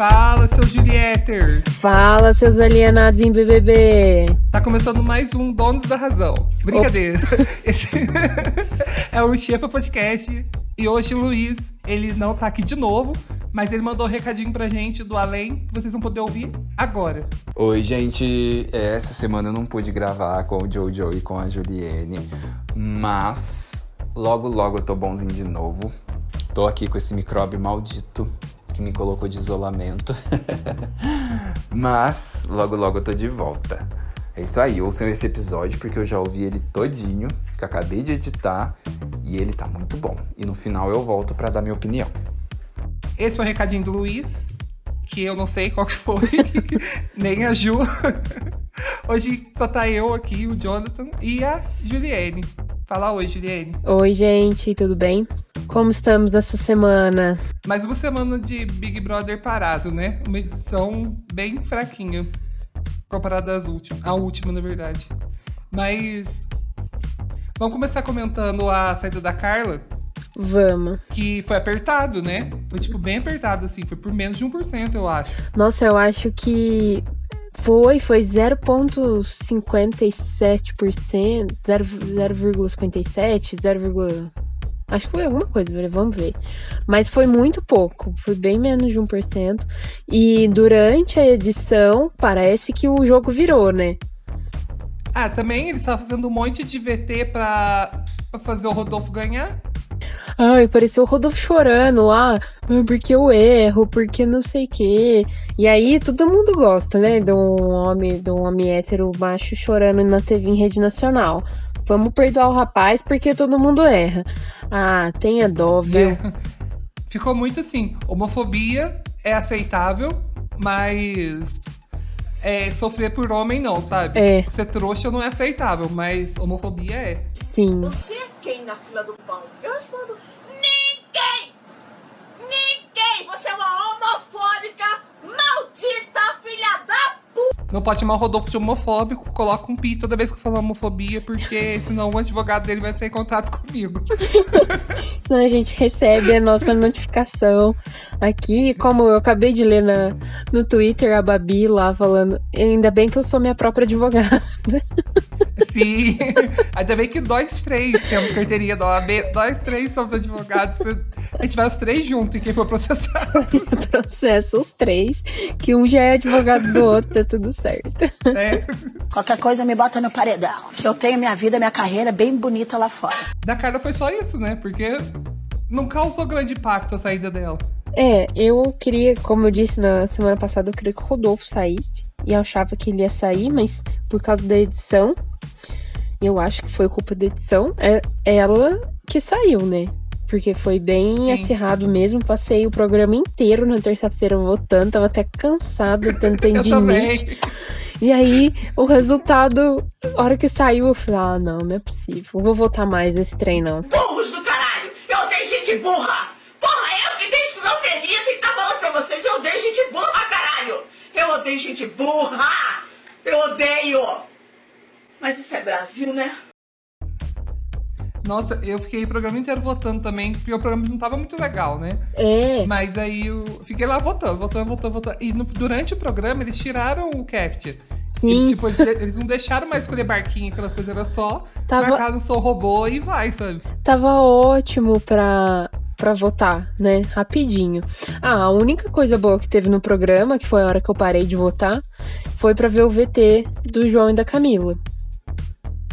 Fala, seus Julieters! Fala, seus alienados em BBB! Tá começando mais um Donos da Razão. Brincadeira. Esse é o Chefa Podcast. E hoje o Luiz, ele não tá aqui de novo, mas ele mandou um recadinho pra gente do além, que vocês vão poder ouvir agora. Oi, gente. É, essa semana eu não pude gravar com o Jojo e com a Juliene, mas logo, logo eu tô bonzinho de novo. Tô aqui com esse micróbio maldito que me colocou de isolamento. Mas logo logo eu tô de volta. É isso aí, ouçam esse episódio porque eu já ouvi ele todinho, que acabei de editar e ele tá muito bom. E no final eu volto para dar minha opinião. Esse foi o recadinho do Luiz, que eu não sei qual que foi, nem a Ju. Hoje só tá eu aqui, o Jonathan e a Juliane. Fala oi, Juliane. Oi, gente, tudo bem? Como estamos nessa semana? Mais uma semana de Big Brother parado, né? Uma edição bem fraquinha comparada às últimas, à última, na verdade. Mas vamos começar comentando a saída da Carla. Vamos. Que foi apertado, né? Foi tipo bem apertado assim, foi por menos de 1%, eu acho. Nossa, eu acho que foi, foi 0,57%, 0,57, 0, Acho que foi alguma coisa, vamos ver. Mas foi muito pouco, foi bem menos de 1%. E durante a edição, parece que o jogo virou, né? Ah, também ele estava fazendo um monte de VT pra fazer o Rodolfo ganhar. Ai, pareceu o Rodolfo chorando lá, porque eu erro, porque não sei o quê. E aí todo mundo gosta, né? De um homem, de um homem hétero macho chorando na TV em rede nacional. Vamos perdoar o rapaz porque todo mundo erra. Ah, tenha dó, viu? É. Ficou muito assim, homofobia é aceitável, mas é, sofrer por homem não, sabe? É. Ser trouxa não é aceitável, mas homofobia é. Sim. Você é quem na fila do pão? Eu respondo, ninguém! Ninguém! Você é uma homofóbica maldita filha da não pode chamar o Rodolfo de homofóbico, coloca um pi toda vez que falar homofobia, porque senão o advogado dele vai entrar em contato comigo. senão a gente recebe a nossa notificação aqui, como eu acabei de ler na, no Twitter, a Babi lá falando, ainda bem que eu sou minha própria advogada. Sim, ainda bem que nós três temos carteirinha da OAB, nós três somos advogados, a gente vai os três juntos e quem for processar. Processa os três, que um já é advogado do outro, tá tudo certo. É. Qualquer coisa me bota no paredão, que eu tenho minha vida, minha carreira bem bonita lá fora. Da Carla foi só isso, né? Porque não causou grande impacto a saída dela. É, eu queria, como eu disse na semana passada, eu queria que o Rodolfo saísse. E eu achava que ele ia sair, mas por causa da edição, eu acho que foi culpa da edição, é ela que saiu, né? Porque foi bem Sim. acirrado mesmo. Passei o programa inteiro na terça-feira votando, tava até cansada, tentando de E aí, o resultado, a hora que saiu, eu falei, ah, não, não é possível. Não vou votar mais nesse trem, não. Burros do caralho! Eu odeio gente burra! Porra, eu que tenho isso não teria, tem que estar falando pra vocês, eu odeio gente burra, caralho! Eu odeio gente burra! Eu odeio! Mas isso é Brasil, né? Nossa, eu fiquei o programa inteiro votando também, porque o programa não tava muito legal, né? É. Mas aí eu fiquei lá votando, votando, votando, votando. E no, durante o programa eles tiraram o Capture. Sim. tipo, eles, eles, não deixaram mais escolher barquinho, aquelas coisas, era só tava... marcar no seu robô e vai, sabe? Tava ótimo pra, pra votar, né? Rapidinho. Ah, a única coisa boa que teve no programa, que foi a hora que eu parei de votar, foi pra ver o VT do João e da Camila.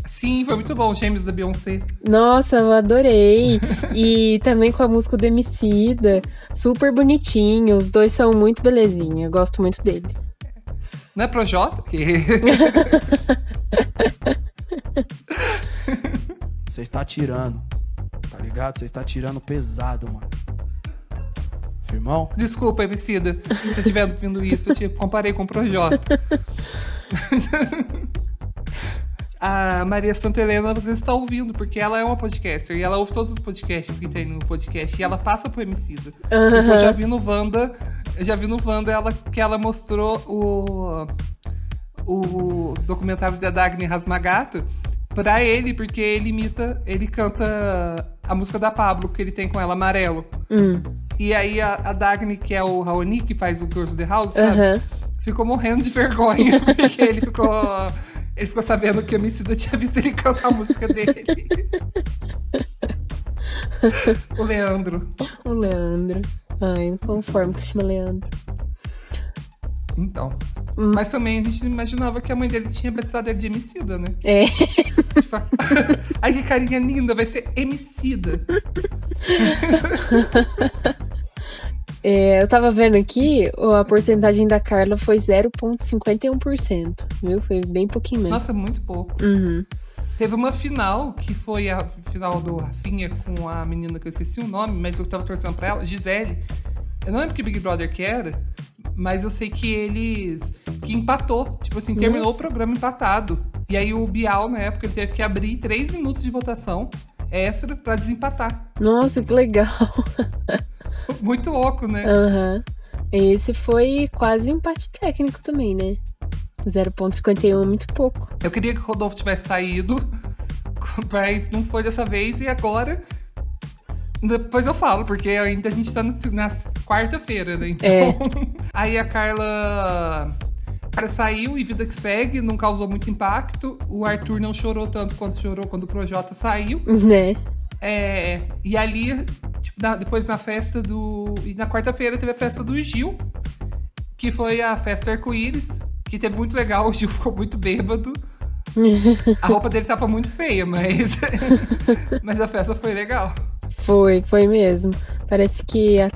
Sim, foi muito bom, James da Beyoncé. Nossa, eu adorei. e também com a música do Emicida, super bonitinho. Os dois são muito belezinha, eu gosto muito deles. Não é Projota? Que... Você está tirando, tá ligado? Você está tirando pesado, mano. Firmão? Desculpa, Emicida, se você estiver ouvindo isso, eu te comparei com o Projota. a Maria Santa Helena você está ouvindo, porque ela é uma podcaster e ela ouve todos os podcasts que tem no podcast e ela passa pro Emicida. Uhum. Eu já vi no Wanda, eu já vi no Wanda ela, que ela mostrou o, o documentário da Dagny Rasmagato pra ele, porque ele imita, ele canta a música da Pablo que ele tem com ela, Amarelo. Hum. E aí a, a Dagny, que é o Raoni, que faz o Girls of the House, sabe? Ficou morrendo de vergonha, porque ele ficou. Ele ficou sabendo que o Emicida tinha visto ele cantar a música dele. o Leandro. O Leandro. Ai, não conformo que chama Leandro. Então. Hum. Mas também a gente não imaginava que a mãe dele tinha ele de Emicida, né? É. Tipo, Ai, que carinha linda, vai ser Emicida. É, eu tava vendo aqui, a porcentagem da Carla foi 0,51%, viu? Foi bem pouquinho mesmo. Nossa, muito pouco. Uhum. Teve uma final, que foi a final do Rafinha com a menina que eu esqueci o nome, mas eu tava torcendo pra ela, Gisele. Eu não lembro que Big Brother que era, mas eu sei que eles. que empatou. Tipo assim, terminou Nossa. o programa empatado. E aí o Bial, na época, ele teve que abrir três minutos de votação extra pra desempatar. Nossa, que legal. Muito louco, né? Aham. Esse foi quase um empate técnico também, né? 0,51 é muito pouco. Eu queria que o Rodolfo tivesse saído, mas não foi dessa vez e agora. Depois eu falo, porque ainda a gente tá na quarta-feira, né? Então. É. Aí a Carla. Saiu e vida que segue, não causou muito impacto. O Arthur não chorou tanto quanto chorou quando o Projota saiu. Né? É, e ali, tipo, na- depois na festa do. E na quarta-feira teve a festa do Gil, que foi a festa arco-íris, que teve muito legal. O Gil ficou muito bêbado. A roupa dele tava muito feia, mas. mas a festa foi legal. Foi, foi mesmo. Parece que a,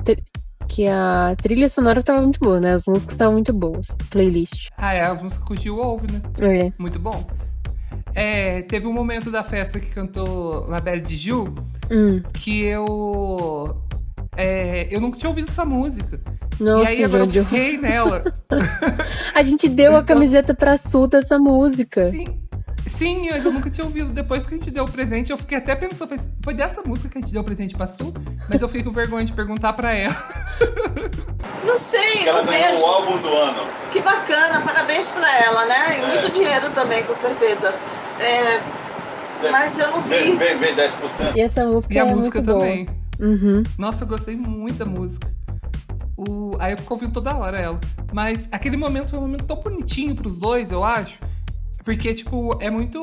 que a trilha sonora tava muito boa, né? As músicas estavam muito boas. Playlist. Ah, é, as músicas que o Gil ouve, né? É. Muito bom. É, teve um momento da festa que cantou La Belle de Gil Hum. que eu. é, eu nunca tinha ouvido essa música. Nossa, e aí agora eu Jojo. viciei nela. A gente deu a Então- camiseta pra Su dessa música. Sim. Sim, mas eu nunca tinha ouvido. Depois que a gente deu o presente, eu fiquei até pensando, foi, foi dessa música que a gente deu o presente pra Su, mas eu fiquei com vergonha de perguntar pra ela. Não sei, ela não ganhou vejo. o álbum do ano. Que bacana, parabéns pra ela, né? E muito dinheiro também, com certeza. É, mas eu não vi. vem, vem 10%. E essa música E a é música muito também. boa. Uhum. Nossa, eu gostei muito da música. O... Aí eu fico ouvindo toda hora ela. Mas aquele momento foi um momento tão bonitinho pros dois, eu acho. Porque, tipo, é muito.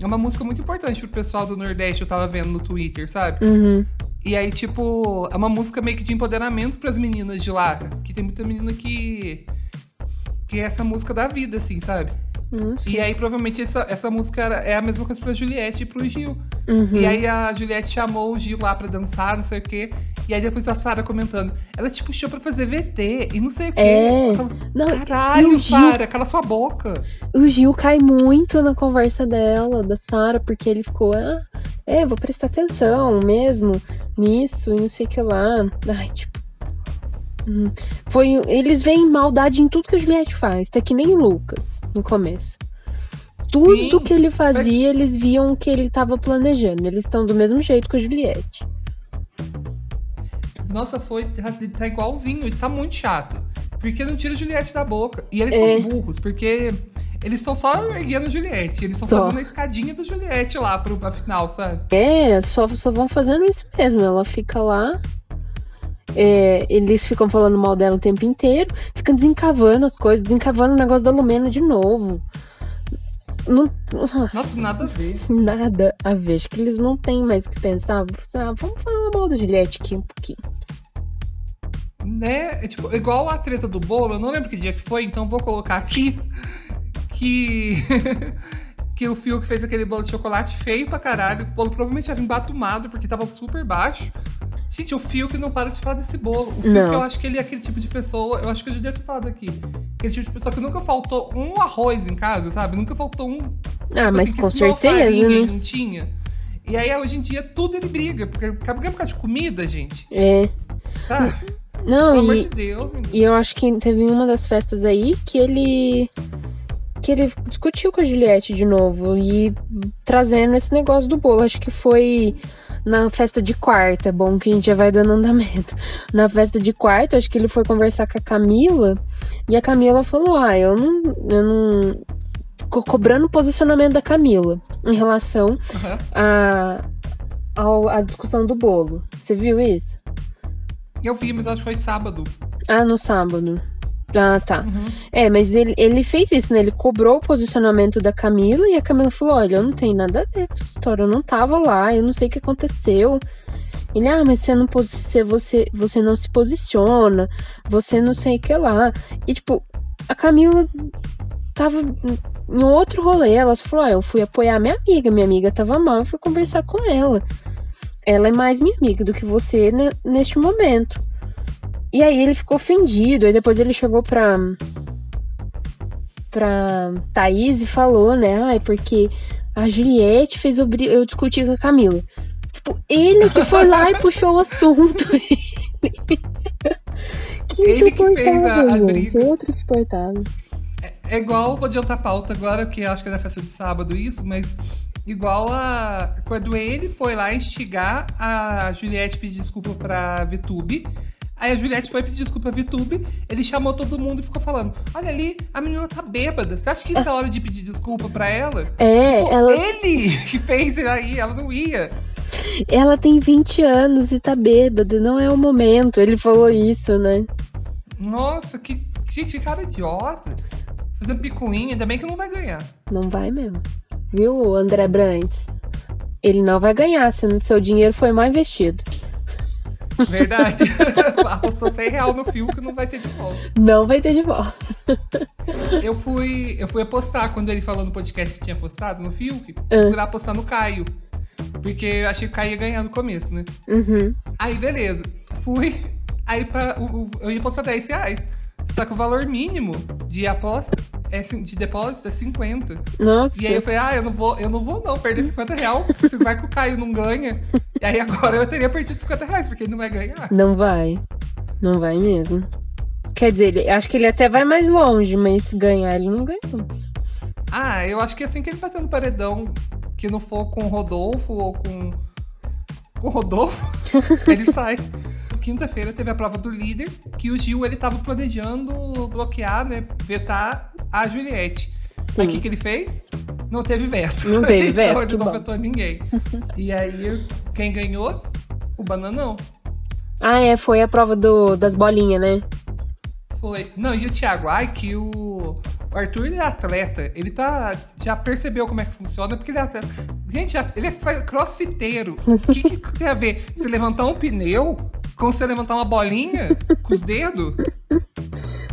É uma música muito importante pro pessoal do Nordeste, eu tava vendo no Twitter, sabe? Uhum. E aí, tipo, é uma música meio que de empoderamento pras meninas de lá. Que tem muita menina que. Que é essa música da vida, assim, sabe? Nossa. E aí, provavelmente, essa, essa música é a mesma coisa pra Juliette e pro Gil. Uhum. E aí a Juliette chamou o Gil lá pra dançar, não sei o quê. E aí depois a Sara comentando, ela te puxou pra fazer VT e não sei o quê. É. Falo, Não, Caralho, Gil- Sara, cala sua boca. O Gil cai muito na conversa dela, da Sara, porque ele ficou, ah, é, vou prestar atenção mesmo nisso e não sei o que lá. Ai, tipo. hum. Foi, eles veem maldade em tudo que a Juliette faz, tá que nem o Lucas no começo. Tudo Sim, que ele fazia, eles viam que ele tava planejando. Eles estão do mesmo jeito que a Juliette. Nossa, foi. Tá, tá igualzinho, e tá muito chato. Porque não tira a Juliette da boca. E eles É. são burros, porque eles estão só erguendo a Juliette. Eles estão fazendo a escadinha da Juliette lá pro, pra final, sabe? É, só, só vão fazendo isso mesmo. Ela fica lá. É, eles ficam falando mal dela o tempo inteiro, ficam desencavando as coisas, desencavando o negócio da Lumena de novo. Não, nossa, Nossa, nada a ver. nada a ver. Acho que eles não têm mais o que pensar. Ah, vamos falar mal da Juliette aqui um pouquinho. Né? É, tipo, igual a treta do bolo, eu não lembro que dia que foi, então vou colocar aqui que. que o Fiuk fez aquele bolo de chocolate feio pra caralho. O bolo provavelmente já vinha batumado, porque tava super baixo. Gente, o Fiuk não para de falar desse bolo. O Fiuk, Não. eu acho que ele é aquele tipo de pessoa. Eu acho que eu já devia ter falado aqui. Aquele tipo de pessoa que nunca faltou um arroz em casa, sabe? Nunca faltou um. Ah, tipo mas assim, que com certeza, farinha, né? Não tinha. E aí, hoje em dia, tudo ele briga. Porque é por causa de comida, gente. É. Sabe? Não, Pelo amor e, de Deus, menino. E eu acho que teve uma das festas aí que ele. que ele discutiu com a Juliette de novo e trazendo esse negócio do bolo. Acho que foi na festa de quarta, é bom que a gente já vai dando andamento. Na festa de quarta, acho que ele foi conversar com a Camila e a Camila falou: Ah, eu não. Eu não. Ficou cobrando o posicionamento da Camila em relação à a, ao- a discussão do bolo. Você viu isso? Eu vi, mas acho que foi sábado. Ah, no sábado. Ah, tá. É, mas ele, ele fez isso, né? Ele cobrou o posicionamento da Camila e a Camila falou: Olha, eu não tenho nada a ver com essa história, eu não tava lá, eu não sei o que aconteceu. Ele, ah, mas você não, posi- você, você não se posiciona, você não sei o que lá. E, tipo, a Camila tava em outro rolê. Ela falou: ah, eu fui apoiar minha amiga, minha amiga tava mal, eu fui conversar com ela. Ela é mais minha amiga do que você né, neste momento. E aí ele ficou ofendido. Aí depois ele chegou pra. pra Thaís e falou, né? Ai, porque a Juliette fez eu, discutir com a Camila. Tipo, ele que foi lá e puxou o assunto. que Ele que fez a- insuportável, a gente. briga. Outro insuportável. É igual, vou adiantar a pauta agora, que acho que é na festa de sábado isso, mas igual a. Quando ele foi lá instigar a Juliette pedir desculpa pra Vitube. Aí a Juliette foi pedir desculpa a Vitube, ele chamou todo mundo e ficou falando: Olha ali, a menina tá bêbada. Você acha que isso é hora de pedir desculpa pra ela? É, Pô, ela, Ele que fez isso aí, ela não ia. ela tem 20 anos e tá bêbada, não é o momento. Ele falou isso, né? Nossa, que. Gente, que cara idiota. Fazendo picuinha, ainda bem que não vai ganhar. Não vai mesmo. Viu, André Brantes? Ele não vai ganhar, sendo que seu dinheiro foi mal investido. Verdade. Apostou 100 real no fio que não vai ter de volta. Não vai ter de volta. Eu fui, eu fui apostar quando ele falou no podcast que tinha postado no Fiuk. Ah. Eu fui lá apostar no Caio. Porque eu achei que o Caio ia ganhar no começo, né? Uhum. Aí, beleza. Fui. Aí pra, o- o- eu ia apostar 10 reais. Só que o valor mínimo de aposta, é, de depósito, é 50. Nossa. E aí eu falei, ah, eu não vou, eu não vou não perder 50 reais. Se vai que o Caio não ganha. E aí agora eu teria perdido 50 reais, porque ele não vai ganhar. Não vai. Não vai mesmo. Quer dizer, ele, acho que ele até vai mais longe, mas se ganhar, ele não ganha. Ah, eu acho que assim que ele bater no paredão, que não for com o Rodolfo ou com. Com o Rodolfo, ele sai. Quinta-feira teve a prova do líder, que o Gil ele tava planejando bloquear, né? Vetar a Juliette. Sim. Aí o que, que ele fez? Não teve veto. Não teve veto, então, ele que não bom. vetou ninguém. E aí, quem ganhou? O Bananão. Ah, é, foi a prova do, das bolinhas, né? Foi. Não, e o Thiago, ai, que o. O Arthur ele é atleta, ele tá. Já percebeu como é que funciona, porque ele é atleta. Gente, ele é crossfiteiro. O que, que tem a ver? Você levantar um pneu com você levantar uma bolinha com os dedos?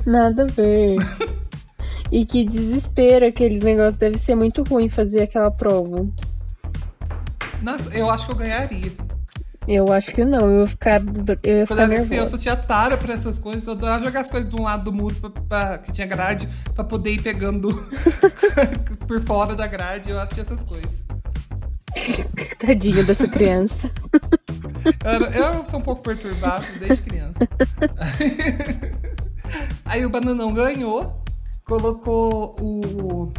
Nada a ver. e que desespero aqueles negócios. Deve ser muito ruim fazer aquela prova. Nossa, eu acho que eu ganharia. Eu acho que não, eu ia ficar, eu ia Quando ficar eu era criança, eu nervosa. tinha tara pra essas coisas. Eu adorava jogar as coisas de um lado do muro pra, pra- que tinha grade pra poder ir pegando por fora da grade. Eu tinha essas coisas. Tadinha dessa criança. Eu, eu sou um pouco perturbado desde criança. Aí o Bananão ganhou, colocou o,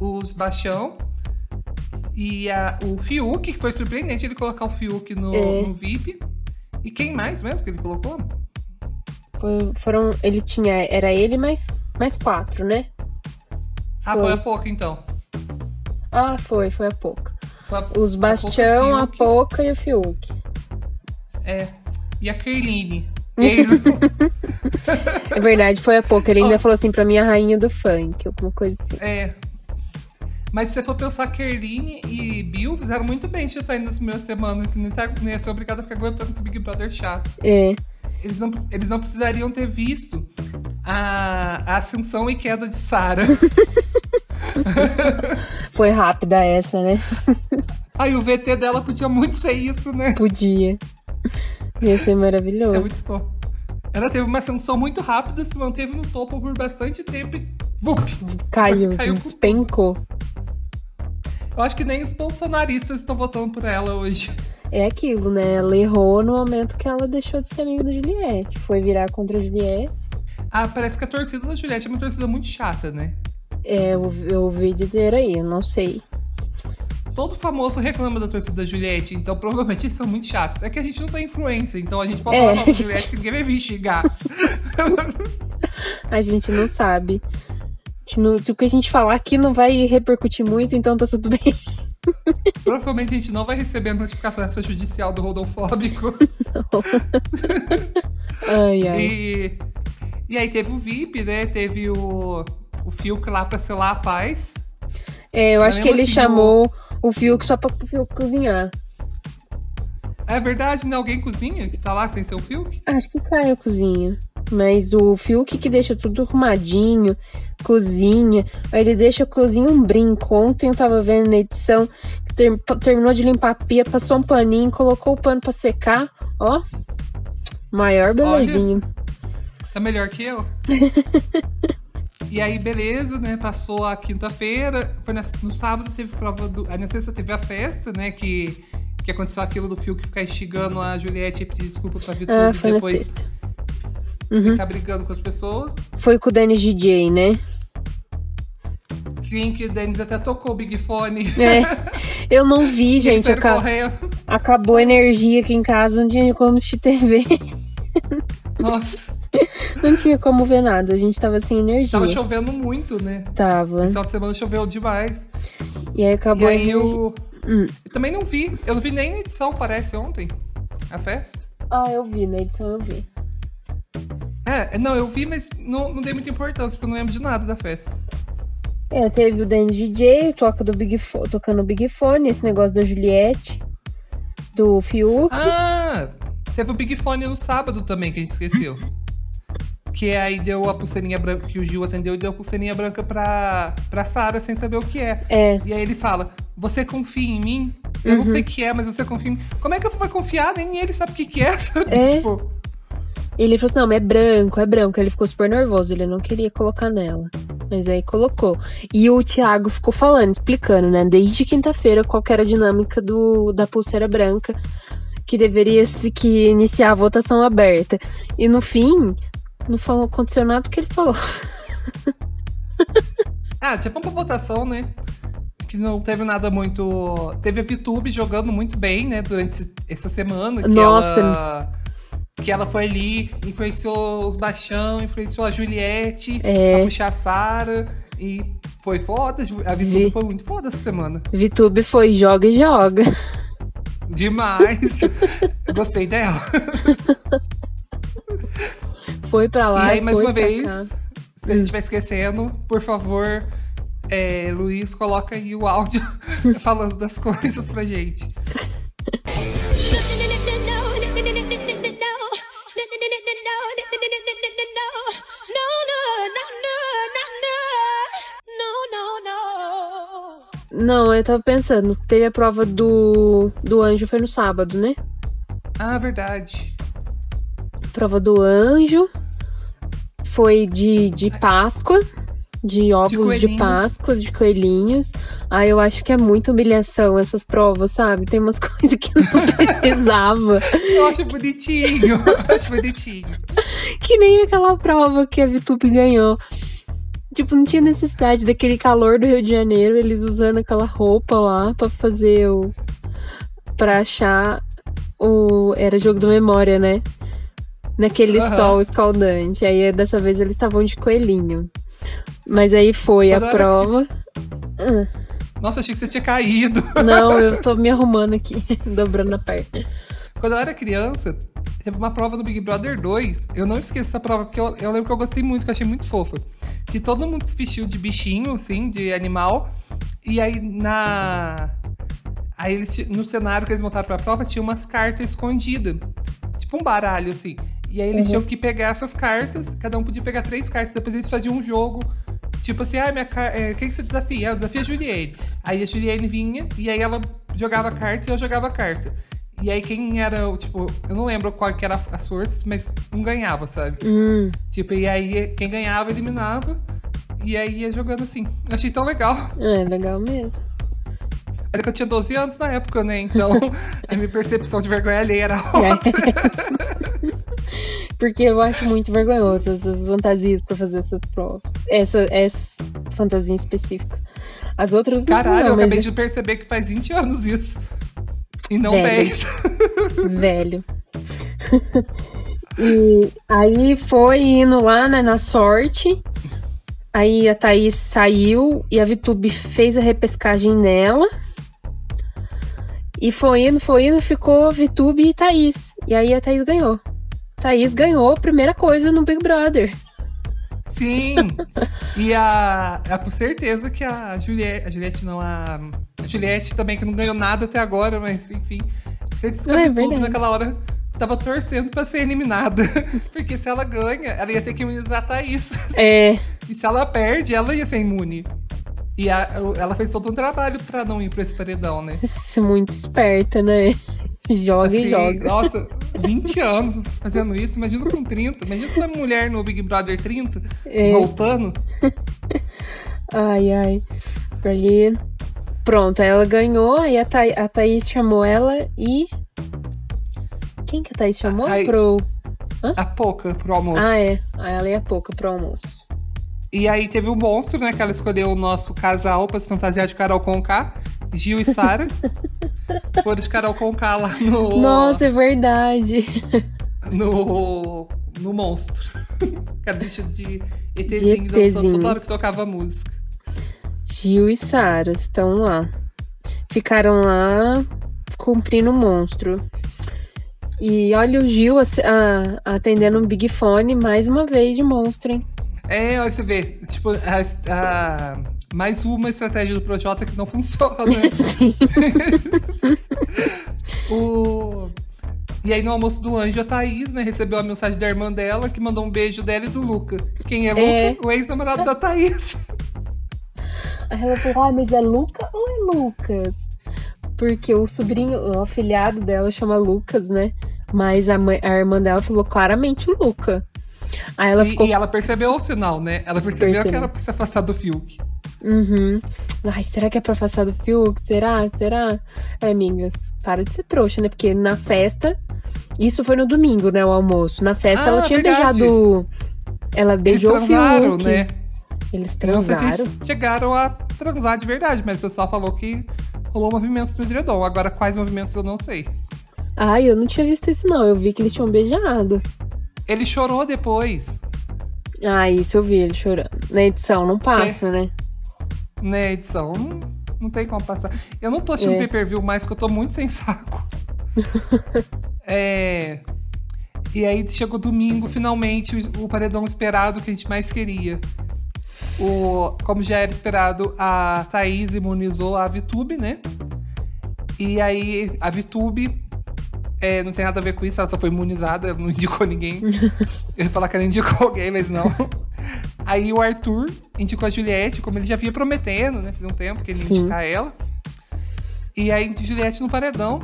o Sebastião e a- o Fiuk, que foi surpreendente ele colocar o Fiuk no, É. no VIP. E quem mais mesmo que ele colocou? Foi- foram, ele tinha, era ele mais, mais quatro, né? Ah, Foi. foi a pouco então. Ah, foi, foi a pouca. Os Bastião, a Poca e o Fiuk. É. E a Kerline. Ex- É verdade, foi a Poca. Ele ainda Ó. falou assim pra mim, a rainha do funk, alguma coisa assim. é. Mas se você for pensar, Kerline e Bill fizeram muito bem de sair nas primeiras semanas, que nem, tá, nem ia ser obrigado a ficar aguentando esse Big Brother chato. É, Eles não, eles não precisariam ter visto a, a ascensão e queda de Sarah. foi rápida essa, né? Aí o VT dela podia muito ser isso, né? Podia. Ia ser É maravilhoso. muito bom. Ela teve uma ascensão muito rápida, se manteve no topo por bastante tempo e. Vup! Caiu, Caiu assim, despencou. Eu acho que nem os bolsonaristas estão votando por ela hoje. É aquilo, né? Ela errou no momento que ela deixou de ser amiga da Juliette. Foi virar contra a Juliette. Ah, parece que a torcida da Juliette é uma torcida muito chata, né? É, eu, eu ouvi dizer aí, eu não sei. Todo famoso reclama da torcida da Juliette, então provavelmente eles são muito chatos. É que a gente não tem influência, então a gente pode É, falar mal da Juliette que ninguém vai vir xingar. A gente não sabe. Não- se o que a gente falar aqui não vai repercutir muito, então tá tudo bem. Provavelmente a gente não vai receber a notificação extrajudicial do rodofóbico. Ai, ai. E, e aí teve o VIP, né? Teve o, o Fiuk lá pra selar a paz. É, eu acho que ele assim, chamou o Fiuk só pra o Fiuk cozinhar. É verdade, né? Alguém cozinha que tá lá sem ser o Fiuk? Acho que o Caio cozinha. Mas o Fiuk que deixa tudo arrumadinho, cozinha. Aí ele deixa a cozinha um brinco. Ontem eu tava vendo na edição que ter- terminou de limpar a pia, passou um paninho, colocou o pano pra secar. Ó, maior belezinha. Tá melhor que eu. e aí, beleza, né? Passou a quinta-feira. Foi na- no sábado teve prova do. Aí na sexta teve a festa, né? Que, que aconteceu aquilo do Fiuk ficar instigando a Juliette e pedir desculpa pra Vitor Ah, e foi na depois sexta. Uhum. ficar brigando com as pessoas. Foi com o Dennis DJ, né? Sim, que o Denis até tocou o Big Fone. É. Eu não vi, gente. Acabou a energia aqui em casa, não tinha como assistir TV. Nossa, Não tinha como ver nada, a gente tava sem energia. tava chovendo muito, né? Tava. Esse final de semana choveu demais. E aí E acabou a aí energia. eu, Hum. eu também não vi. Eu não vi nem na edição, parece, ontem. A festa. Ah, eu vi, na edição eu vi. É, não, eu vi, mas não, não dei muita importância, porque eu não lembro de nada da festa. É, teve o Danny DJ, toca do Big Fo- tocando o Big Fone, esse negócio da Juliette, do Fiuk. Ah, teve o Big Fone no sábado também, que a gente esqueceu. Que aí deu a pulseirinha branca, que o Gil atendeu e deu a pulseirinha branca pra, pra Sara sem saber o que é. É, E aí ele fala: Você confia em mim? Eu não sei o que é, mas você confia em mim. Como é que eu vou confiar? Nem ele sabe o que, que é, sabe? É. Tipo, ele falou assim, não, mas é branco, é branco. Ele ficou super nervoso, ele não queria colocar nela. Mas aí colocou. E o Thiago ficou falando, explicando, né, desde quinta-feira qual era a dinâmica do, da pulseira branca, que deveria se que iniciar a votação aberta. E no fim, não falou, aconteceu nada do que ele falou. Ah, já vamos pra votação, né? Que não teve nada muito. Teve a VTube jogando muito bem, né? Durante essa semana. Que Nossa. Ela... Que ela foi ali, influenciou os baixão, influenciou a Juliette, É. a puxar a Sara. E foi foda. A VTube Vi. foi muito foda essa semana. Vitube foi joga e joga. Demais. Gostei dela. Foi pra e lá aí, e mais foi uma vez, cá. se a gente estiver esquecendo, por favor, é, Luiz, coloca aí o áudio falando das coisas pra gente. Não, eu tava pensando, teve a prova do, do anjo, foi no sábado, né? Ah, verdade. Prova do anjo. Foi de, de Páscoa. De ovos de, coelhinhos. Páscoa, de coelhinhos. Ah, eu acho que é muita humilhação essas provas, sabe? Tem umas coisas que não precisava. Eu acho bonitinho. Eu acho bonitinho. que nem aquela prova que a Vitube ganhou. Tipo, não tinha necessidade daquele calor do Rio de Janeiro, eles usando aquela roupa lá pra fazer o. pra achar o. Era jogo do memória, né? Naquele Aham. sol escaldante. Aí dessa vez eles estavam de coelhinho. Mas aí foi a Quando era- prova. Nossa, achei que você tinha caído. Não, eu tô me arrumando aqui, dobrando a perna. Quando eu era criança, teve uma prova no Big Brother 2. Eu não esqueço essa prova, porque eu, eu lembro que eu gostei muito, que eu achei muito fofa. Que todo mundo se vestiu de bichinho, assim, de animal. E aí na. Aí eles, no cenário que eles montaram pra prova, tinha umas cartas escondidas. Tipo um baralho, assim. E aí eles Uhum. tinham que pegar essas cartas, cada um podia pegar três cartas, depois eles faziam um jogo. Tipo assim, ah, minha car... é, quem que você desafia? Ah, eu desafio a Juliane. Aí a Juliane vinha e aí ela jogava carta e eu jogava carta. E aí quem era, tipo, eu não lembro qual que era as forças, mas um ganhava, sabe? Hum, Tipo, e aí quem ganhava eliminava. E aí ia jogando assim. Eu achei tão legal. é legal mesmo. Era que eu tinha 12 anos na época, né? Então a minha percepção de vergonha alheia era É. outra. Porque eu acho muito vergonhoso essas fantasias pra fazer essas provas. Essa, essa fantasia específica. As outras não, Caralho, não, eu mas acabei de perceber que faz 20 anos isso. E não Velho. 10. velho. e aí foi indo lá, né, na sorte. Aí a Thaís saiu e a Vitube fez a repescagem nela. E foi indo, foi indo, ficou Vitube e Thaís. E aí a Thaís ganhou. Thaís ganhou a primeira coisa no Big Brother. Sim! e a, é por certeza que a Juliette, a Juliette não, a, a Juliette também, que não ganhou nada até agora, mas enfim. Certeza que É, naquela hora tava torcendo pra ser eliminada. Porque se ela ganha, ela ia ter que imunizar a Thaís. É, E se ela perde, ela ia ser imune. E a- ela fez todo um trabalho pra não ir pra esse paredão, né? isso muito esperta, né? Joga e Assim, joga. Nossa, 20 anos fazendo isso. Imagina com 30. Imagina essa mulher no Big Brother 30, É. voltando. Ai, ai. Ali. Pronto, aí ela ganhou, aí a, Tha a Thaís chamou ela e. Quem que a Thaís chamou? Aí- Pro. A pouca pro almoço. Ah, é. Aí ela ia pouca pro almoço. E aí teve o monstro, né? Que ela escolheu o nosso casal pra se fantasiar de Carol Conká, Gil e Sara. Foram de Carol Conká lá no. Nossa, é verdade. No. No monstro. Que era bicho de ETzinho dançando ETzinho. toda hora que tocava música. Gil e Sara estão lá. Ficaram lá cumprindo o monstro. E olha o Gil ace- a- atendendo um Big Fone mais uma vez de monstro, hein? É, olha você vê, tipo, a- a- mais uma estratégia do Projota que não funciona. né? Sim. O... E aí no almoço do anjo, a Thaís, né, recebeu a mensagem da irmã dela, que mandou um beijo dela e do Luca. Quem é Luca? É. O ex-namorado da Thaís. Aí ela falou, ah, mas é Luca ou é Lucas? Porque o sobrinho, o afilhado dela chama Lucas, né? Mas a, mãe- a irmã dela falou claramente Luca. Aí ela e, ficou. e ela percebeu o sinal, né? Ela percebeu que era pra se afastar do Fiuk. Uhum. Ai, será que é pra afastar do Fiuk? Será? Será? É, amigas, para de ser trouxa, né? Porque na festa. Isso foi no domingo, né? O almoço. Na festa Ah, ela tinha verdade. beijado. Ela Eles beijou o transaram, Fiuk. né? Eles Eu Não sei se transaram. eles chegaram a transar de verdade, mas o pessoal falou que rolou movimentos no edredom. Agora, quais movimentos eu não sei. Ai, eu não tinha visto isso, não. Eu vi que eles tinham beijado. Ele chorou depois, Ah, isso eu vi ele chorando. Na edição, não passa, né? né, edição. Não, não tem como passar. Eu não tô assistindo É. pay-per-view mais, porque eu tô muito sem saco. é... E aí chegou domingo, finalmente, o, o paredão esperado que a gente mais queria. O, como já era esperado, a Thaís imunizou a Vitube, né? E aí a Vitube é, não tem nada a ver com isso, ela só foi imunizada, ela não indicou ninguém. Eu ia falar que ela indicou alguém, mas não. Aí o Arthur indicou a Juliette, como ele já vinha prometendo, né? Faz um tempo que ele ia Sim. indicar ela. E aí Juliette no paredão.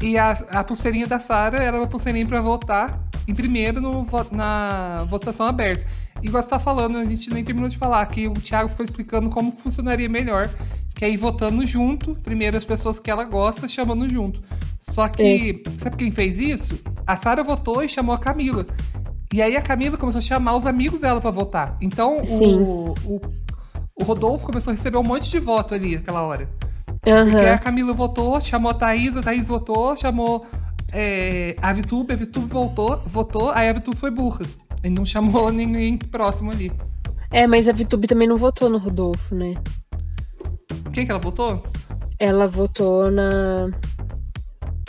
E a, a pulseirinha da Sara era uma pulseirinha pra votar em primeiro no, na votação aberta. Igual você tá falando, a gente nem terminou de falar, que o Thiago ficou explicando como funcionaria melhor. Que é ir votando junto, primeiro as pessoas que ela gosta, chamando junto. Só que, sabe quem fez isso? A Sara votou e chamou a Camila. E aí a Camila começou a chamar os amigos dela pra votar. Então Sim. o, o, o Rodolfo começou a receber um monte de voto ali naquela hora. Porque Aham. a Camila votou, chamou a Thaís, a Thaís votou, chamou é, a Vitube, a Vitube voltou, votou, aí a Vitube foi burra. E não chamou ninguém próximo ali. É, mas a Vitube também não votou no Rodolfo, né? Quem que ela votou? Ela votou na.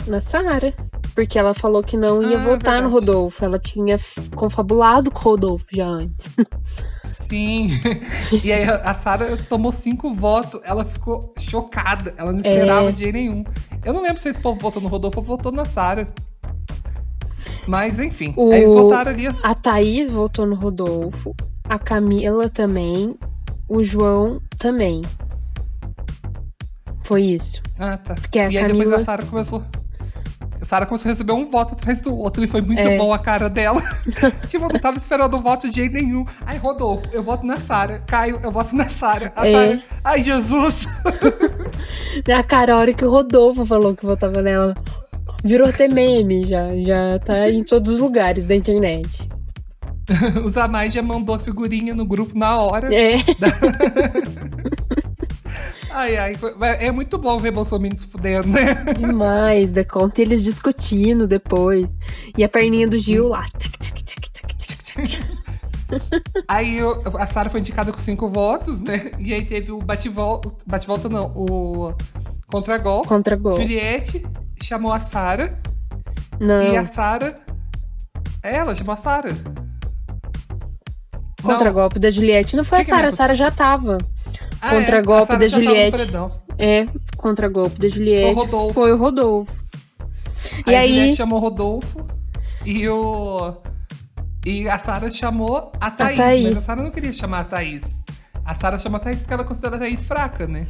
na Sara. Porque ela falou que não ia Ah, votar no. Rodolfo. Ela tinha confabulado com o Rodolfo já antes. Sim. e aí a Sara tomou cinco votos, ela ficou chocada. Ela não É. esperava de jeito nenhum. Eu não lembro se esse povo votou no Rodolfo ou votou na Sara. Mas enfim, O- eles votaram ali. A Thaís votou no Rodolfo. A Camila também. O João também. Foi isso. Ah, tá. Porque a e aí Camila. depois a Sara começou. A Sara começou a receber um voto atrás do outro e foi muito É. bom a cara dela. tipo, eu não tava esperando o voto de jeito nenhum. Ai, Rodolfo, eu voto na Sara. Caio, eu voto na Sara. A É. Ai, Jesus! A cara, a hora que o Rodolfo falou que votava nela. Virou até meme já. Já tá em todos os lugares da internet. o Zamai já mandou a figurinha no grupo na hora. É. Ai, ai, foi- é muito bom ver Bolsonaro se fudendo, né? Demais, da conta. E eles discutindo depois. E a perninha do Gil lá. Tchac, tchac, tchac, tchac, tchac. Aí eu- a Sara foi indicada com cinco votos, né? E aí teve o bate-volta. Bate-volta não, o contra-gol. Contra gol. Juliette chamou a Sara. Não. E a Sara. Ela chamou a Sara. Contra-golpe da Juliette não foi Que a Sara, a Sara já tava. Ah, Contra-golpe a Sara da Juliette. É, contra-golpe da Juliette Foi o Rodolfo. foi o Rodolfo. Aí E a aí, Juliette chamou o Rodolfo e o. E a Sara chamou a Thaís, Thaís. Mas a Sara não queria chamar a Thaís. A Sara chamou a Thaís porque ela considera a Thaís fraca, né?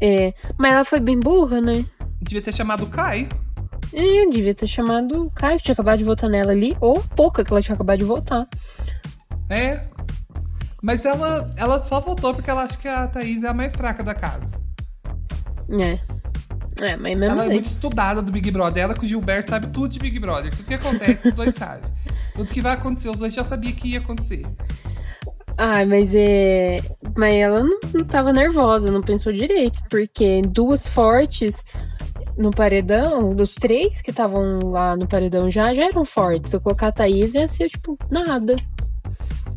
é, mas ela foi bem burra, né? Devia ter chamado o Kai. É, devia ter chamado o Caio, que tinha acabado de votar nela ali, ou pouca que ela tinha acabado de votar. É. Mas ela, ela só votou porque ela acha que a Thaís é a mais fraca da casa. É. É, mas mesmo ela é assim. muito estudada do Big Brother. Ela com o Gilberto sabe tudo de Big Brother. Tudo que acontece, os dois sabem. Tudo que vai acontecer, os dois já sabiam que ia acontecer. Ai, mas é. Mas ela não, não tava nervosa, não pensou direito, porque duas fortes no paredão, dos três que estavam lá no paredão já, já eram fortes. Se eu colocar a Thaís, ia ser, tipo, nada.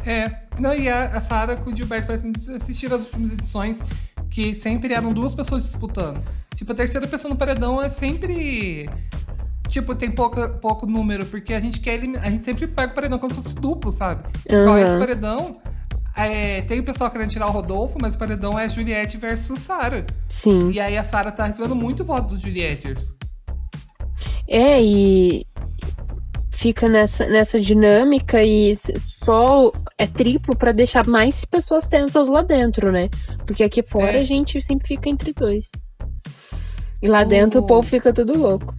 É. Não, e a, a Sarah com o Gilberto assistiram as últimas edições que sempre eram duas pessoas disputando. Tipo, a terceira pessoa no paredão é sempre. Tipo, tem pouca, pouco número, porque a gente quer. A gente sempre pega o paredão como se fosse duplo, sabe? Aham. esse paredão. é, tem o pessoal querendo tirar o Rodolfo, mas o paredão é Juliette versus Sarah. Sim. E aí a Sarah tá recebendo muito voto dos Julietters. É, e fica nessa, nessa dinâmica e só é triplo pra deixar mais pessoas tensas lá dentro, né? Porque aqui fora É. a gente sempre fica entre dois. E lá O- dentro o povo fica tudo louco.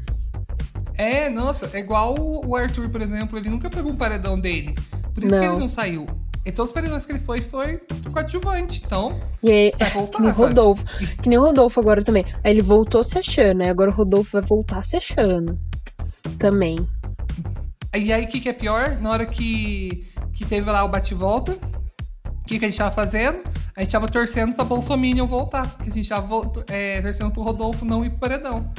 É, nossa, é igual o Arthur, por exemplo, ele nunca pegou um paredão dele. Por isso que Não. ele não saiu. E todos os paredões que ele foi, foi coadjuvante. Então, E aí, vai voltar, que nem o? Rodolfo. Que nem o Rodolfo agora também. Aí ele voltou se achando, né? Agora o Rodolfo vai voltar se achando. Também. E aí, o que, que é pior? Na hora que, que teve lá o bate-volta, o que, que a gente tava fazendo? A gente tava torcendo pra Bolsominion voltar. Que a gente tava é, torcendo pro Rodolfo não ir pro paredão.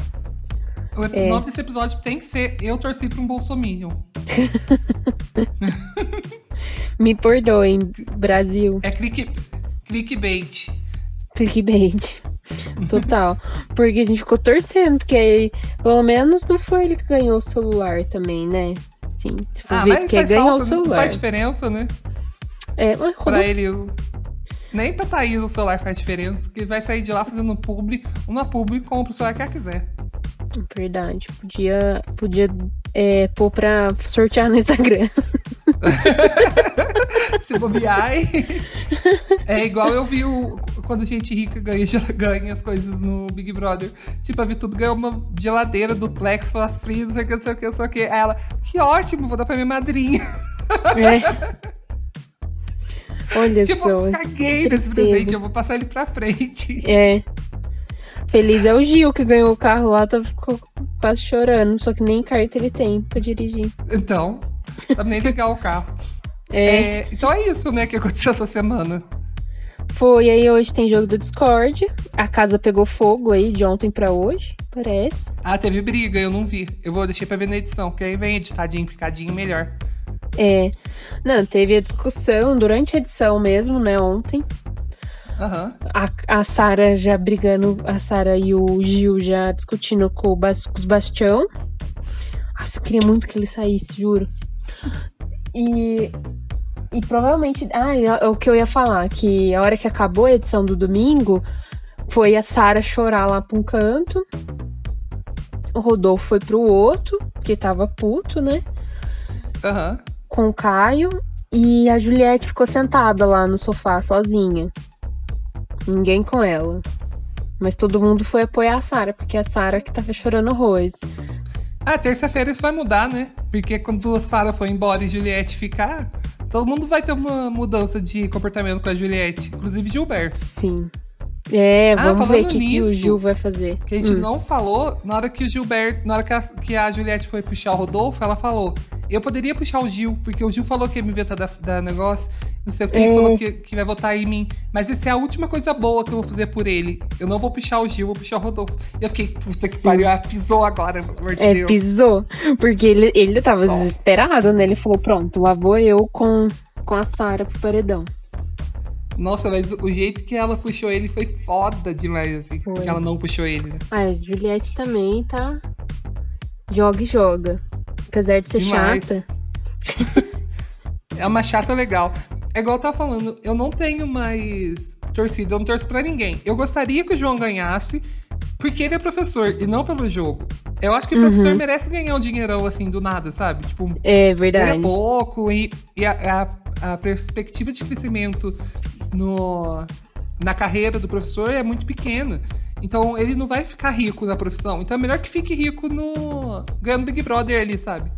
O É. nome desse episódio tem que ser Eu torci pra um Bolsominion. Me perdoem, Brasil. É click, clickbait. Clickbait. Total. Porque a gente ficou torcendo, porque pelo menos não foi ele que ganhou o celular também, né? Sim, se for Ah, ver mas quem faz ganhou falta, o não celular. faz diferença, né? É, mas Pra Rodolfo- ele, nem pra Thaís o celular faz diferença, que vai sair de lá fazendo publi, uma publi e compra o celular que ela quiser. Verdade. Podia, podia é, pôr pra sortear no Instagram. Se bobear. é igual eu vi o, quando gente rica ganha, ganha as coisas no Big Brother. Tipo, a VTube ganhou uma geladeira duplex, faz frio, não sei o que, não sei o que, não sei o que. Aí ela, que ótimo, vou dar pra minha madrinha. É. Olha tipo, só. eu caguei nesse tristeza. presente, eu vou passar ele pra frente. É. Feliz é o Gil que ganhou o carro lá, tá, ficou quase chorando. Só que nem carta ele tem pra dirigir. Então, sabe nem ligar o carro. É. É, então é isso, né, que aconteceu essa semana. Foi, aí hoje tem jogo do Discord. A casa pegou fogo aí de ontem pra hoje, parece. Ah, teve briga, eu não vi. Eu vou deixar pra ver na edição, porque aí vem editadinho, picadinho, melhor. É. Não, teve a discussão durante a edição mesmo, né, ontem. Aham. A, a Sara já brigando, a Sara e o Gil já discutindo com, o Bas, com os Bastião. Nossa, eu queria muito que ele saísse, juro. E, e provavelmente. Ah, é, o que eu ia falar, que a hora que acabou a edição do domingo, foi a Sara chorar lá pra um canto. O Rodolfo foi pro outro, que tava puto, né? Aham. com o Caio e a Juliette ficou sentada lá no sofá sozinha. Ninguém com ela. Mas todo mundo foi apoiar a Sara, porque é a Sara que tava chorando horrores. Ah, terça-feira isso vai mudar, né? Porque quando Sarah for embora e Juliette ficar, todo mundo vai ter uma mudança de comportamento com a Juliette. Inclusive Gilberto. Sim. É, Ah, vamos ver falando o que, que o Gil vai fazer. Que a gente Hum. não falou, na hora que o Gilberto, na hora que a, que a Juliette foi puxar o Rodolfo, ela falou: Eu poderia puxar o Gil, porque o Gil falou que ia me vetar da, da negócio, não sei o que, É. falou que, que vai votar em mim. Mas essa é a última coisa boa que eu vou fazer por ele. Eu não vou puxar o Gil, vou puxar o Rodolfo. E eu fiquei, puta que pariu, ela pisou agora, pelo amor de É, Deus. pisou. Porque ele, ele tava Bom. desesperado, né? Ele falou: pronto, lá vou eu com, com a Sara pro paredão. Nossa, mas o jeito que ela puxou ele foi foda demais, assim. Foi. Que ela não puxou ele, né? Ah, a Juliette também tá. Joga e joga. Apesar de ser Demais. chata. é uma chata legal. É igual eu tava falando, eu não tenho mais torcida, eu não torço pra ninguém. Eu gostaria que o João ganhasse, porque ele é professor e não pelo jogo. Eu acho que o professor Uhum. merece ganhar um dinheirão assim do nada, sabe? Tipo, É verdade. é pouco e, e a, a- a perspectiva de crescimento no, na carreira do professor é muito pequena. Então ele não vai ficar rico na profissão. Então é melhor que fique rico no ganhando Big Brother ali, sabe?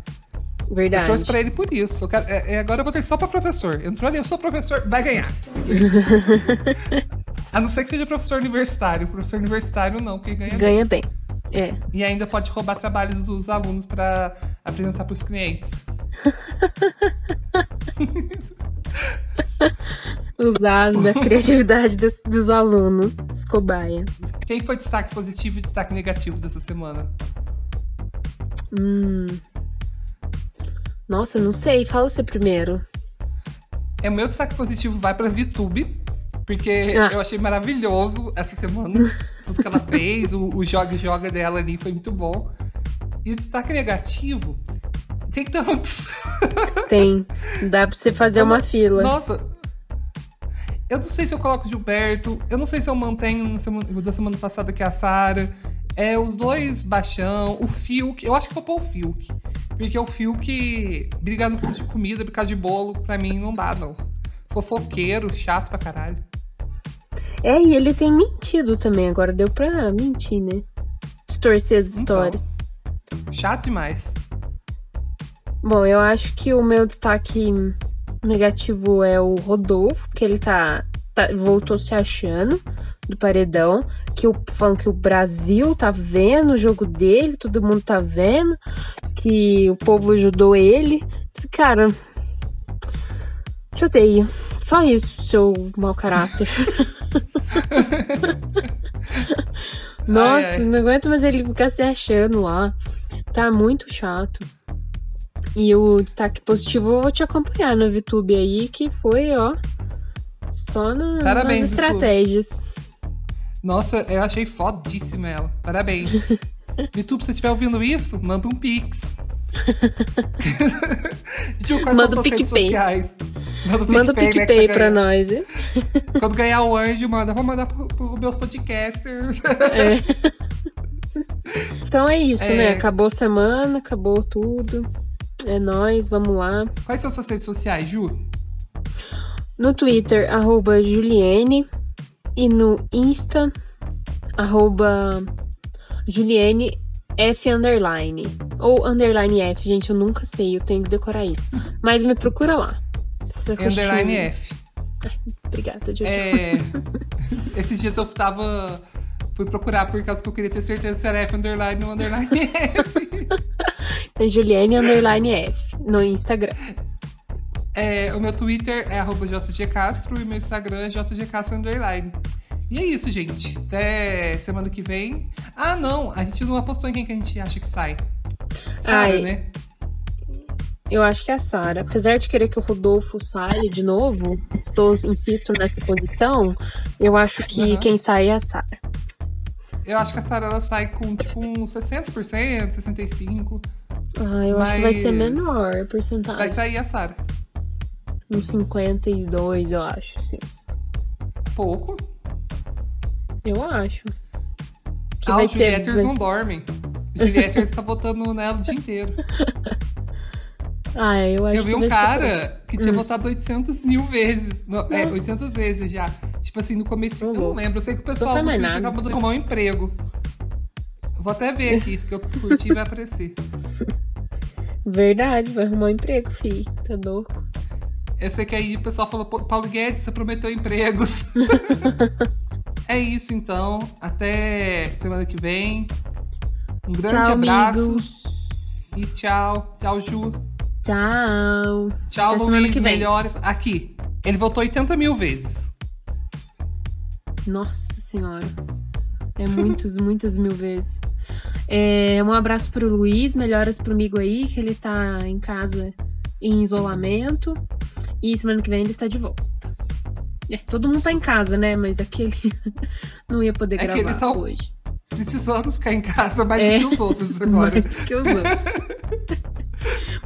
Eu Verdade. torço pra ele por isso. Eu quero- é- é, agora eu vou torcer só pra professor. Entrou ali, eu sou professor, vai ganhar. A não ser que seja professor universitário. Professor universitário não, porque ganha bem. Ganha bem. É. E ainda pode roubar trabalhos dos alunos pra apresentar pros clientes. Usar da criatividade dos, dos alunos. Cobaia. Quem foi destaque positivo e destaque negativo dessa semana? Hum. Nossa, não sei. Fala você primeiro. É, o meu destaque positivo vai pra VTube, porque Ah. eu achei maravilhoso essa semana. tudo que ela fez, o, o joga joga dela ali foi muito bom. E o destaque negativo tem tantos. Tem. Dá pra você fazer uma fila. Nossa. Eu não sei se eu coloco o Gilberto, eu não sei se eu mantenho semana- da semana passada que é a Sara. É, os dois baixão, o Fiuk, eu acho que vou pôr o Fiuk. Porque o Fiuk brigar no de comida, brigar de bolo, pra mim não dá, não. Fofoqueiro, chato pra caralho. É, e ele tem mentido também. Agora deu pra mentir, né? Distorcer as Então. histórias. Chato demais. Bom, eu acho que o meu destaque negativo é o Rodolfo, porque ele tá, tá- voltou se achando do paredão, que o falando que o Brasil tá vendo o jogo dele, todo mundo tá vendo, que o povo ajudou ele. Cara, te odeio. Só isso, seu mau caráter. Nossa, Ai, ai. não aguento mais ele ficar se achando lá. Tá muito chato. E o destaque positivo eu vou te acompanhar no VTube aí, que foi, ó, só na, Parabéns, nas VTube. estratégias. Nossa, eu achei fodíssima ela. Parabéns. YouTube, se você estiver ouvindo isso, manda um pix. Gil, quais Manda são o suas redes PicPay. sociais? Manda o Manda o né, que PicPay tá pra nós, hein? Quando ganhar o anjo, manda. Vou mandar pro, pro meus podcasters. É. Então é isso, É. né? Acabou a semana, acabou tudo. É nóis, vamos lá. Quais são suas redes sociais, Ju? No Twitter, arroba Juliene. E no Insta, arroba Juliene F underline. Ou underline F, gente, eu nunca sei, eu tenho que decorar isso. Mas me procura lá. Underline. F. Obrigada, Jojo. É, esses dias eu tava. Fui procurar por causa que eu queria ter certeza se era F underline ou underline F. É Juliene underline F no Instagram. É, o meu Twitter é arroba JGCastro e meu Instagram é JGCastro underline. E é isso, gente. Até semana que vem. Ah, não. A gente não apostou em quem que a gente acha que sai. Sara, né? Eu acho que é a Sara. Apesar de querer que o Rodolfo saia de novo, estou, insisto nessa posição, eu acho que Aham. quem sai é a Sara. Eu acho que a Sara ela sai com tipo uns 60%, 65%. Ah, eu acho que vai ser menor a Vai porcentagem. sair a Sara. Uns 52, eu acho, sim. Pouco. Eu acho. Que ah, vai os ser. Julieters vai- não dormem. Julieters tá votando nela o dia inteiro. Ah, eu acho Eu vi um vai ser cara que tinha votado 800 mil vezes. Não, é, Nossa. 800 vezes já. Tipo assim, no começo, eu não louco. lembro. Eu sei que o pessoal do Twitter de arrumar um emprego. Eu Vou até ver aqui, porque eu curti e vai aparecer. Verdade, vai arrumar um emprego, fi. Tá louco. Eu sei que aí o pessoal falou, "Pô, Paulo Guedes, você prometeu empregos. é isso, então. Até semana que vem. Um grande Tchau, abraço. amigos. E tchau. Tchau, Ju. Tchau. Tchau, Até Luiz. Melhores. Aqui. Ele votou 80 mil vezes. Nossa senhora. É muitas, muitas mil vezes. É, um abraço pro Luiz, melhoras pro amigo aí, que ele tá em casa em isolamento. E semana que vem ele está de volta. É, todo mundo tá em casa, né? Mas aquele não ia poder É gravar tá- hoje. Precisando ficar em casa mais É. do que os outros agora. Mais que os outros.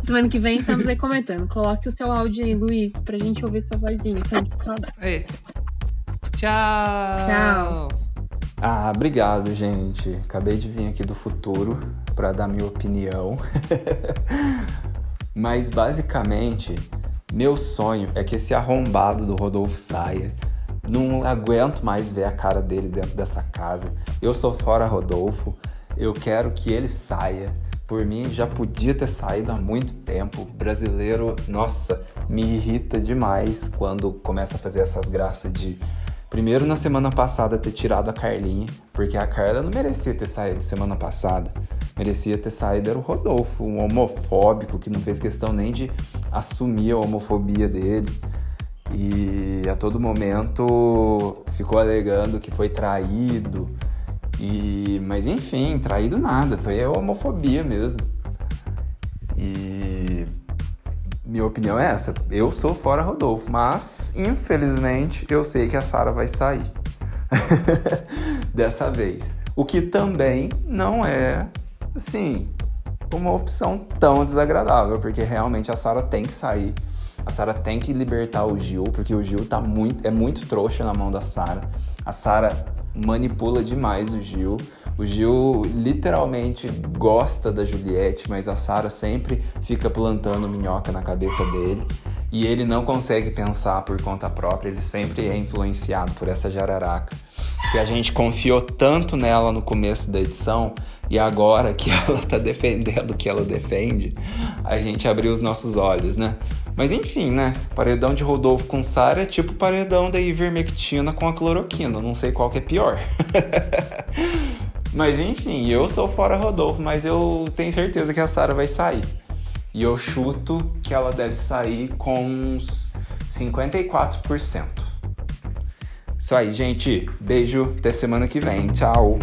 Semana que vem estamos aí comentando. Coloque o seu áudio aí, Luiz, pra gente ouvir sua vozinha. Estamos com saudade. É. Tchau. Tchau. Ah, obrigado, gente. Acabei de vir aqui do futuro para dar minha opinião. Mas basicamente, meu sonho é que esse arrombado do Rodolfo saia. Não aguento mais ver a cara dele dentro dessa casa. Eu sou fora Rodolfo. Eu quero que ele saia. Por mim, já podia ter saído há muito tempo. Brasileiro, nossa, me irrita demais quando começa a fazer essas graças de Primeiro, na semana passada, ter tirado a Carlinha, porque a Carla não merecia ter saído semana passada. Merecia ter saído era o Rodolfo, um homofóbico que não fez questão nem de assumir a homofobia dele. E a todo momento ficou alegando que foi traído. E mas enfim, traído nada, foi a homofobia mesmo. E minha opinião é essa. Eu sou fora Rodolfo, mas infelizmente eu sei que a Sara vai sair. Dessa vez. O que também não é, assim, uma opção tão desagradável, porque realmente a Sara tem que sair. A Sara tem que libertar o Gil, porque o Gil tá muito, é muito trouxa na mão da Sara. A Sara manipula demais o Gil. O Gil literalmente gosta da Juliette, mas a Sara sempre fica plantando minhoca na cabeça dele. E ele não consegue pensar por conta própria, ele sempre é influenciado por essa jararaca. Que a gente confiou tanto nela no começo da edição e agora que ela tá defendendo o que ela defende, a gente abriu os nossos olhos, né? Mas enfim, né? Paredão de Rodolfo com Sara é tipo paredão da ivermectina com a cloroquina. Não sei qual que é pior. Mas enfim, eu sou fora Rodolfo, mas eu tenho certeza que a Sara vai sair. E eu chuto que ela deve sair com uns 54%. Isso aí, gente. Beijo. Até semana que vem. Tchau.